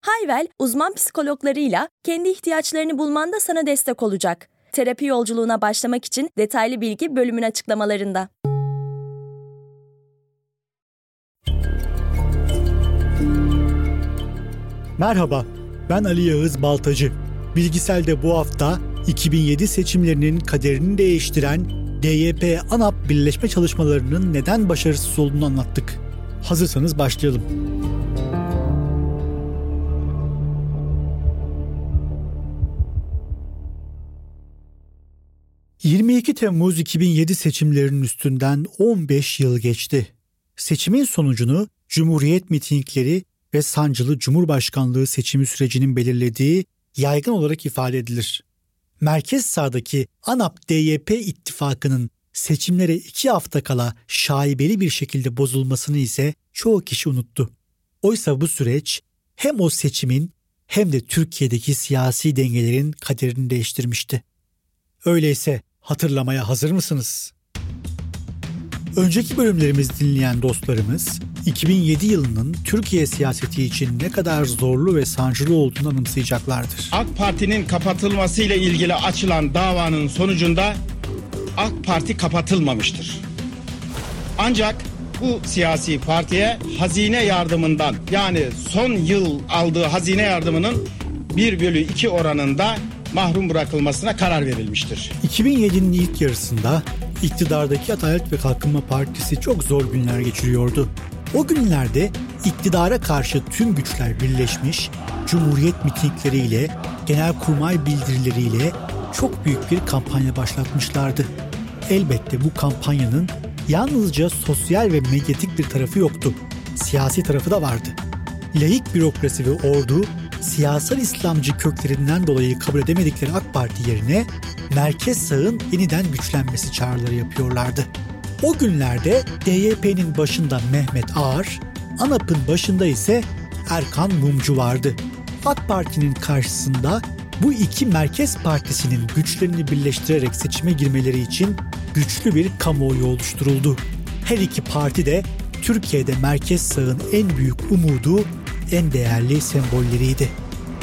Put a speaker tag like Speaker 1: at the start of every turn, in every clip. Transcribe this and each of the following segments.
Speaker 1: Hayvel, uzman psikologlarıyla kendi ihtiyaçlarını bulmanda sana destek olacak. Terapi yolculuğuna başlamak için detaylı bilgi bölümün açıklamalarında.
Speaker 2: Merhaba, ben Ali Yağız Baltacı. Bilgisel'de bu hafta 2007 seçimlerinin kaderini değiştiren DYP ANAP birleşme çalışmalarının neden başarısız olduğunu anlattık. Hazırsanız başlayalım. 22 Temmuz 2007 seçimlerinin üstünden 15 yıl geçti. Seçimin sonucunu Cumhuriyet mitingleri ve sancılı Cumhurbaşkanlığı seçimi sürecinin belirlediği yaygın olarak ifade edilir. Merkez sağdaki ANAP-DYP ittifakının seçimlere iki hafta kala şaibeli bir şekilde bozulmasını ise çoğu kişi unuttu. Oysa bu süreç hem o seçimin hem de Türkiye'deki siyasi dengelerin kaderini değiştirmişti. Öyleyse hatırlamaya hazır mısınız? Önceki bölümlerimiz dinleyen dostlarımız 2007 yılının Türkiye siyaseti için ne kadar zorlu ve sancılı olduğunu anımsayacaklardır.
Speaker 3: AK Parti'nin kapatılmasıyla ilgili açılan davanın sonucunda AK Parti kapatılmamıştır. Ancak bu siyasi partiye hazine yardımından yani son yıl aldığı hazine yardımının 1 bölü 2 oranında mahrum bırakılmasına karar verilmiştir.
Speaker 2: 2007'nin ilk yarısında iktidardaki Adalet ve Kalkınma Partisi çok zor günler geçiriyordu. O günlerde iktidara karşı tüm güçler birleşmiş, Cumhuriyet mitingleriyle, genelkurmay bildirileriyle çok büyük bir kampanya başlatmışlardı. Elbette bu kampanyanın yalnızca sosyal ve medyatik bir tarafı yoktu. Siyasi tarafı da vardı. Laik bürokrasi ve ordu siyasal İslamcı köklerinden dolayı kabul edemedikleri AK Parti yerine merkez sağın yeniden güçlenmesi çağrıları yapıyorlardı. O günlerde DYP'nin başında Mehmet Ağar, ANAP'ın başında ise Erkan Mumcu vardı. AK Parti'nin karşısında bu iki merkez partisinin güçlerini birleştirerek seçime girmeleri için güçlü bir kamuoyu oluşturuldu. Her iki parti de Türkiye'de merkez sağın en büyük umudu en değerli sembolleriydi.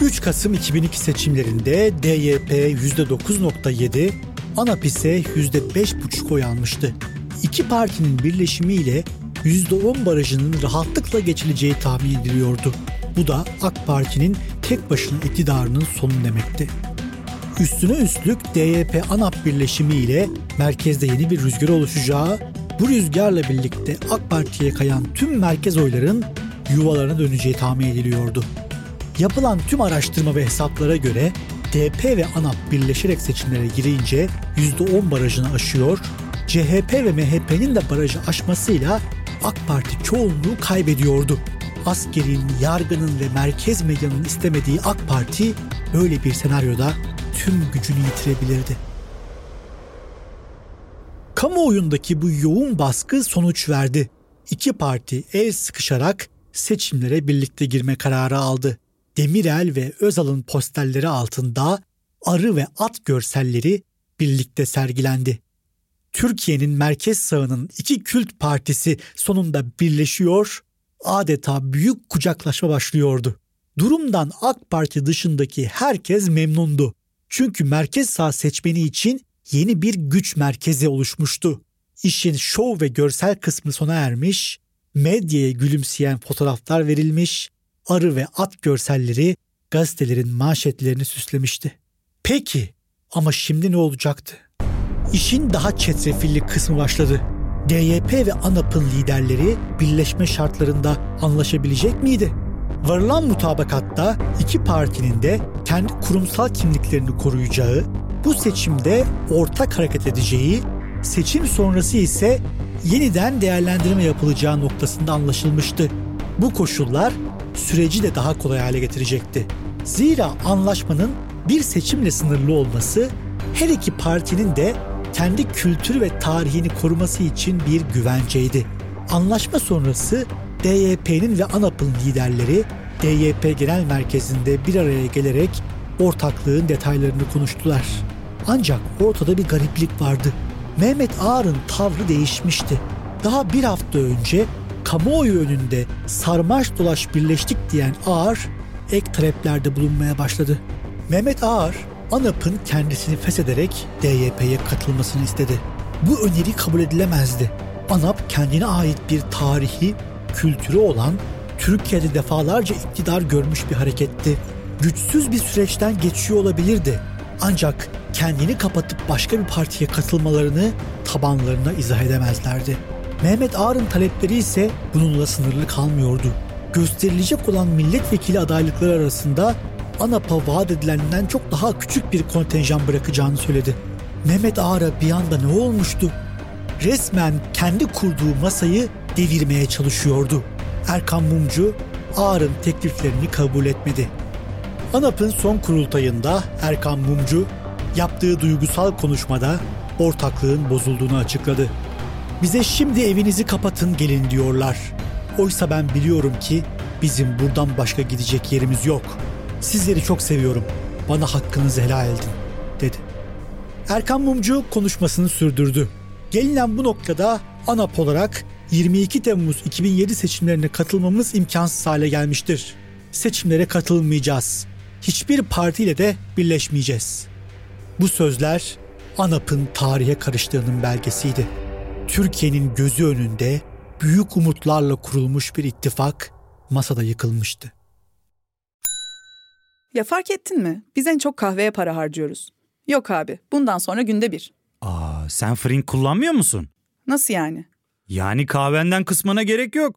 Speaker 2: 3 Kasım 2002 seçimlerinde DYP %9.7, ANAP ise %5.5 oy almıştı. İki partinin birleşimiyle %10 barajının rahatlıkla geçileceği tahmin ediliyordu. Bu da AK Parti'nin tek başına iktidarının sonu demekti. Üstüne üstlük DYP ANAP birleşimi ile merkezde yeni bir rüzgar oluşacağı, bu rüzgarla birlikte AK Parti'ye kayan tüm merkez oyların yuvalarına döneceği tahmin ediliyordu. Yapılan tüm araştırma ve hesaplara göre DP ve ANAP birleşerek seçimlere girince %10 barajını aşıyor, CHP ve MHP'nin de barajı aşmasıyla AK Parti çoğunluğu kaybediyordu. Askerin, yargının ve merkez medyanın istemediği AK Parti böyle bir senaryoda tüm gücünü yitirebilirdi. Kamuoyundaki bu yoğun baskı sonuç verdi. İki parti el sıkışarak seçimlere birlikte girme kararı aldı. Demirel ve Özal'ın posterleri altında arı ve at görselleri birlikte sergilendi. Türkiye'nin merkez sağının iki kült partisi sonunda birleşiyor, adeta büyük kucaklaşma başlıyordu. Durumdan AK Parti dışındaki herkes memnundu. Çünkü merkez sağ seçmeni için yeni bir güç merkezi oluşmuştu. İşin şov ve görsel kısmı sona ermiş, medyaya gülümseyen fotoğraflar verilmiş, arı ve at görselleri gazetelerin manşetlerini süslemişti. Peki ama şimdi ne olacaktı? İşin daha çetrefilli kısmı başladı. DYP ve ANAP'ın liderleri birleşme şartlarında anlaşabilecek miydi? Varılan mutabakatta iki partinin de kendi kurumsal kimliklerini koruyacağı, bu seçimde ortak hareket edeceği, seçim sonrası ise yeniden değerlendirme yapılacağı noktasında anlaşılmıştı. Bu koşullar süreci de daha kolay hale getirecekti. Zira anlaşmanın bir seçimle sınırlı olması her iki partinin de kendi kültürü ve tarihini koruması için bir güvenceydi. Anlaşma sonrası DYP'nin ve ANAP'ın liderleri DYP Genel Merkezi'nde bir araya gelerek ortaklığın detaylarını konuştular. Ancak ortada bir gariplik vardı. Mehmet Ağar'ın tavrı değişmişti. Daha bir hafta önce kamuoyu önünde sarmaş dolaş birleştik diyen Ağar ek taleplerde bulunmaya başladı. Mehmet Ağar, ANAP'ın kendisini feshederek DYP'ye katılmasını istedi. Bu öneri kabul edilemezdi. ANAP kendine ait bir tarihi, kültürü olan Türkiye'de defalarca iktidar görmüş bir hareketti. Güçsüz bir süreçten geçiyor olabilirdi. Ancak kendini kapatıp başka bir partiye katılmalarını tabanlarına izah edemezlerdi. Mehmet Ağar'ın talepleri ise bununla sınırlı kalmıyordu. Gösterilecek olan milletvekili adaylıkları arasında ANAP'a vaat edilenden çok daha küçük bir kontenjan bırakacağını söyledi. Mehmet Ağar'a bir anda ne olmuştu? Resmen kendi kurduğu masayı devirmeye çalışıyordu. Erkan Mumcu Ağar'ın tekliflerini kabul etmedi. ANAP'ın son kurultayında Erkan Mumcu yaptığı duygusal konuşmada ortaklığın bozulduğunu açıkladı. Bize şimdi evinizi kapatın gelin diyorlar. Oysa ben biliyorum ki bizim buradan başka gidecek yerimiz yok. Sizleri çok seviyorum. Bana hakkınızı helal edin dedi. Erkan Mumcu konuşmasını sürdürdü. Gelinen bu noktada ANAP olarak 22 Temmuz 2007 seçimlerine katılmamız imkansız hale gelmiştir. Seçimlere katılmayacağız. Hiçbir partiyle de birleşmeyeceğiz. Bu sözler ANAP'ın tarihe karıştığının belgesiydi. Türkiye'nin gözü önünde büyük umutlarla kurulmuş bir ittifak masada yıkılmıştı.
Speaker 4: Ya fark ettin mi? Biz en çok kahveye para harcıyoruz. Yok abi, bundan sonra günde bir.
Speaker 5: Aa, sen Frink kullanmıyor musun?
Speaker 4: Nasıl yani?
Speaker 5: Yani kahvenden kısmına gerek yok.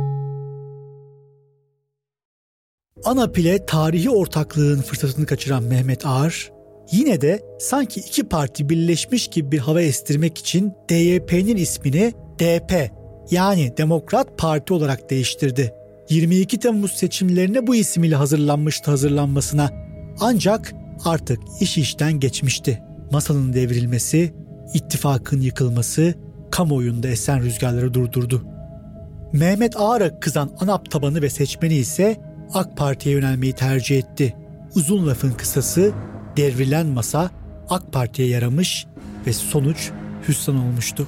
Speaker 2: ANAP ile tarihi ortaklığın fırsatını kaçıran Mehmet Ağar, yine de sanki iki parti birleşmiş gibi bir hava estirmek için DYP'nin ismini DP yani Demokrat Parti olarak değiştirdi. 22 Temmuz seçimlerine bu isim ile hazırlanmıştı hazırlanmasına. Ancak artık iş işten geçmişti. Masanın devrilmesi, ittifakın yıkılması kamuoyunda esen rüzgarları durdurdu. Mehmet Ağar'a kızan ANAP tabanı ve seçmeni ise AK Parti'ye yönelmeyi tercih etti. Uzun lafın kısası devrilen masa AK Parti'ye yaramış ve sonuç hüsran olmuştu.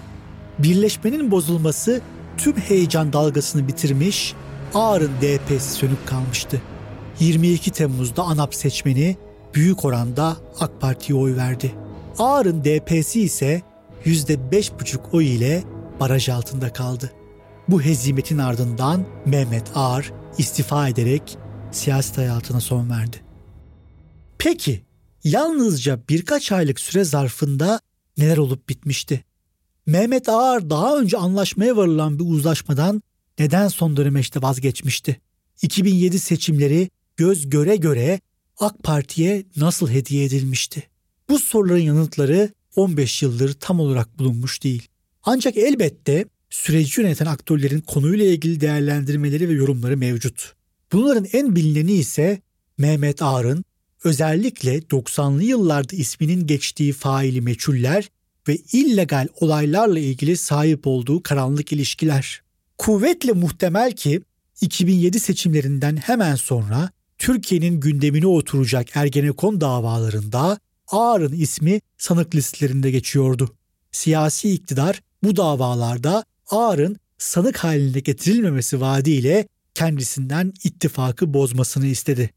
Speaker 2: Birleşmenin bozulması tüm heyecan dalgasını bitirmiş, Ağar'ın DP'si sönük kalmıştı. 22 Temmuz'da ANAP seçmeni büyük oranda AK Parti'ye oy verdi. Ağar'ın DP'si ise %5,5 oy ile baraj altında kaldı. Bu hezimetin ardından Mehmet Ağar istifa ederek siyaset hayatına son verdi. Peki yalnızca birkaç aylık süre zarfında neler olup bitmişti? Mehmet Ağar daha önce anlaşmaya varılan bir uzlaşmadan neden son dönemeçte vazgeçmişti? 2007 seçimleri göz göre göre AK Parti'ye nasıl hediye edilmişti? Bu soruların yanıtları 15 yıldır tam olarak bulunmuş değil. Ancak elbette süreci yöneten aktörlerin konuyla ilgili değerlendirmeleri ve yorumları mevcut. Bunların en bilineni ise Mehmet Ağar'ın özellikle 90'lı yıllarda isminin geçtiği faili meçhuller ve illegal olaylarla ilgili sahip olduğu karanlık ilişkiler. Kuvvetle muhtemel ki 2007 seçimlerinden hemen sonra Türkiye'nin gündemine oturacak Ergenekon davalarında Ağar'ın ismi sanık listelerinde geçiyordu. Siyasi iktidar bu davalarda Ağar'ın sanık haline getirilmemesi vaadiyle kendisinden ittifakı bozmasını istedi.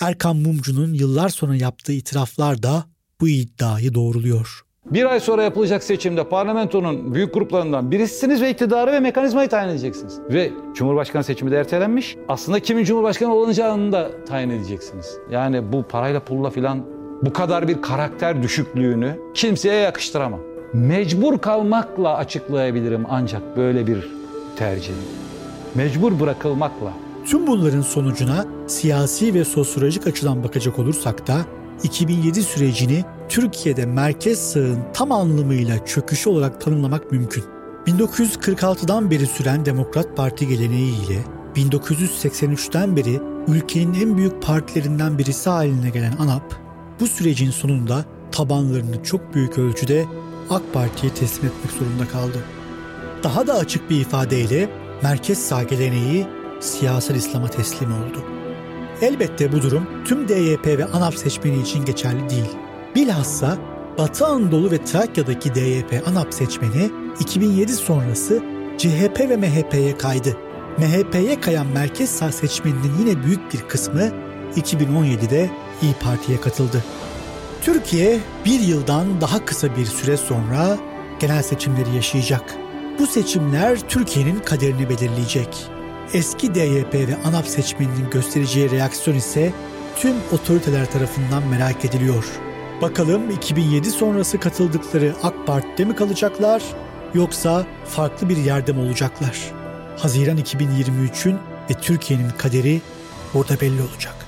Speaker 2: Erkan Mumcu'nun yıllar sonra yaptığı itiraflar da bu iddiayı doğruluyor.
Speaker 6: Bir ay sonra yapılacak seçimde parlamentonun büyük gruplarından birisiniz ve iktidarı ve mekanizmayı tayin edeceksiniz. Ve Cumhurbaşkanı seçimi de ertelenmiş. Aslında kimin Cumhurbaşkanı olacağını da tayin edeceksiniz. Yani bu parayla pulla filan bu kadar bir karakter düşüklüğünü kimseye yakıştıramam. Mecbur kalmakla açıklayabilirim ancak böyle bir tercihi. Mecbur bırakılmakla.
Speaker 2: Tüm bunların sonucuna siyasi ve sosyolojik açıdan bakacak olursak da 2007 sürecini Türkiye'de merkez sağın tam anlamıyla çöküşü olarak tanımlamak mümkün. 1946'dan beri süren Demokrat Parti geleneğiyle 1983'ten beri ülkenin en büyük partilerinden birisi haline gelen ANAP, bu sürecin sonunda tabanlarını çok büyük ölçüde AK Parti'ye teslim etmek zorunda kaldı. Daha da açık bir ifadeyle merkez sağ geleneği siyasal İslam'a teslim oldu. Elbette bu durum tüm DYP ve ANAP seçmeni için geçerli değil. Bilhassa Batı Anadolu ve Trakya'daki DYP ANAP seçmeni 2007 sonrası CHP ve MHP'ye kaydı. MHP'ye kayan merkez sağ seçmeninin yine büyük bir kısmı 2017'de İyi Parti'ye katıldı. Türkiye bir yıldan daha kısa bir süre sonra genel seçimleri yaşayacak. Bu seçimler Türkiye'nin kaderini belirleyecek. Eski DYP ve ANAP seçmeninin göstereceği reaksiyon ise tüm otoriteler tarafından merak ediliyor. Bakalım 2007 sonrası katıldıkları AK Parti'de mi kalacaklar yoksa farklı bir yerde mi olacaklar? Haziran 2023'ün ve Türkiye'nin kaderi orada belli olacak.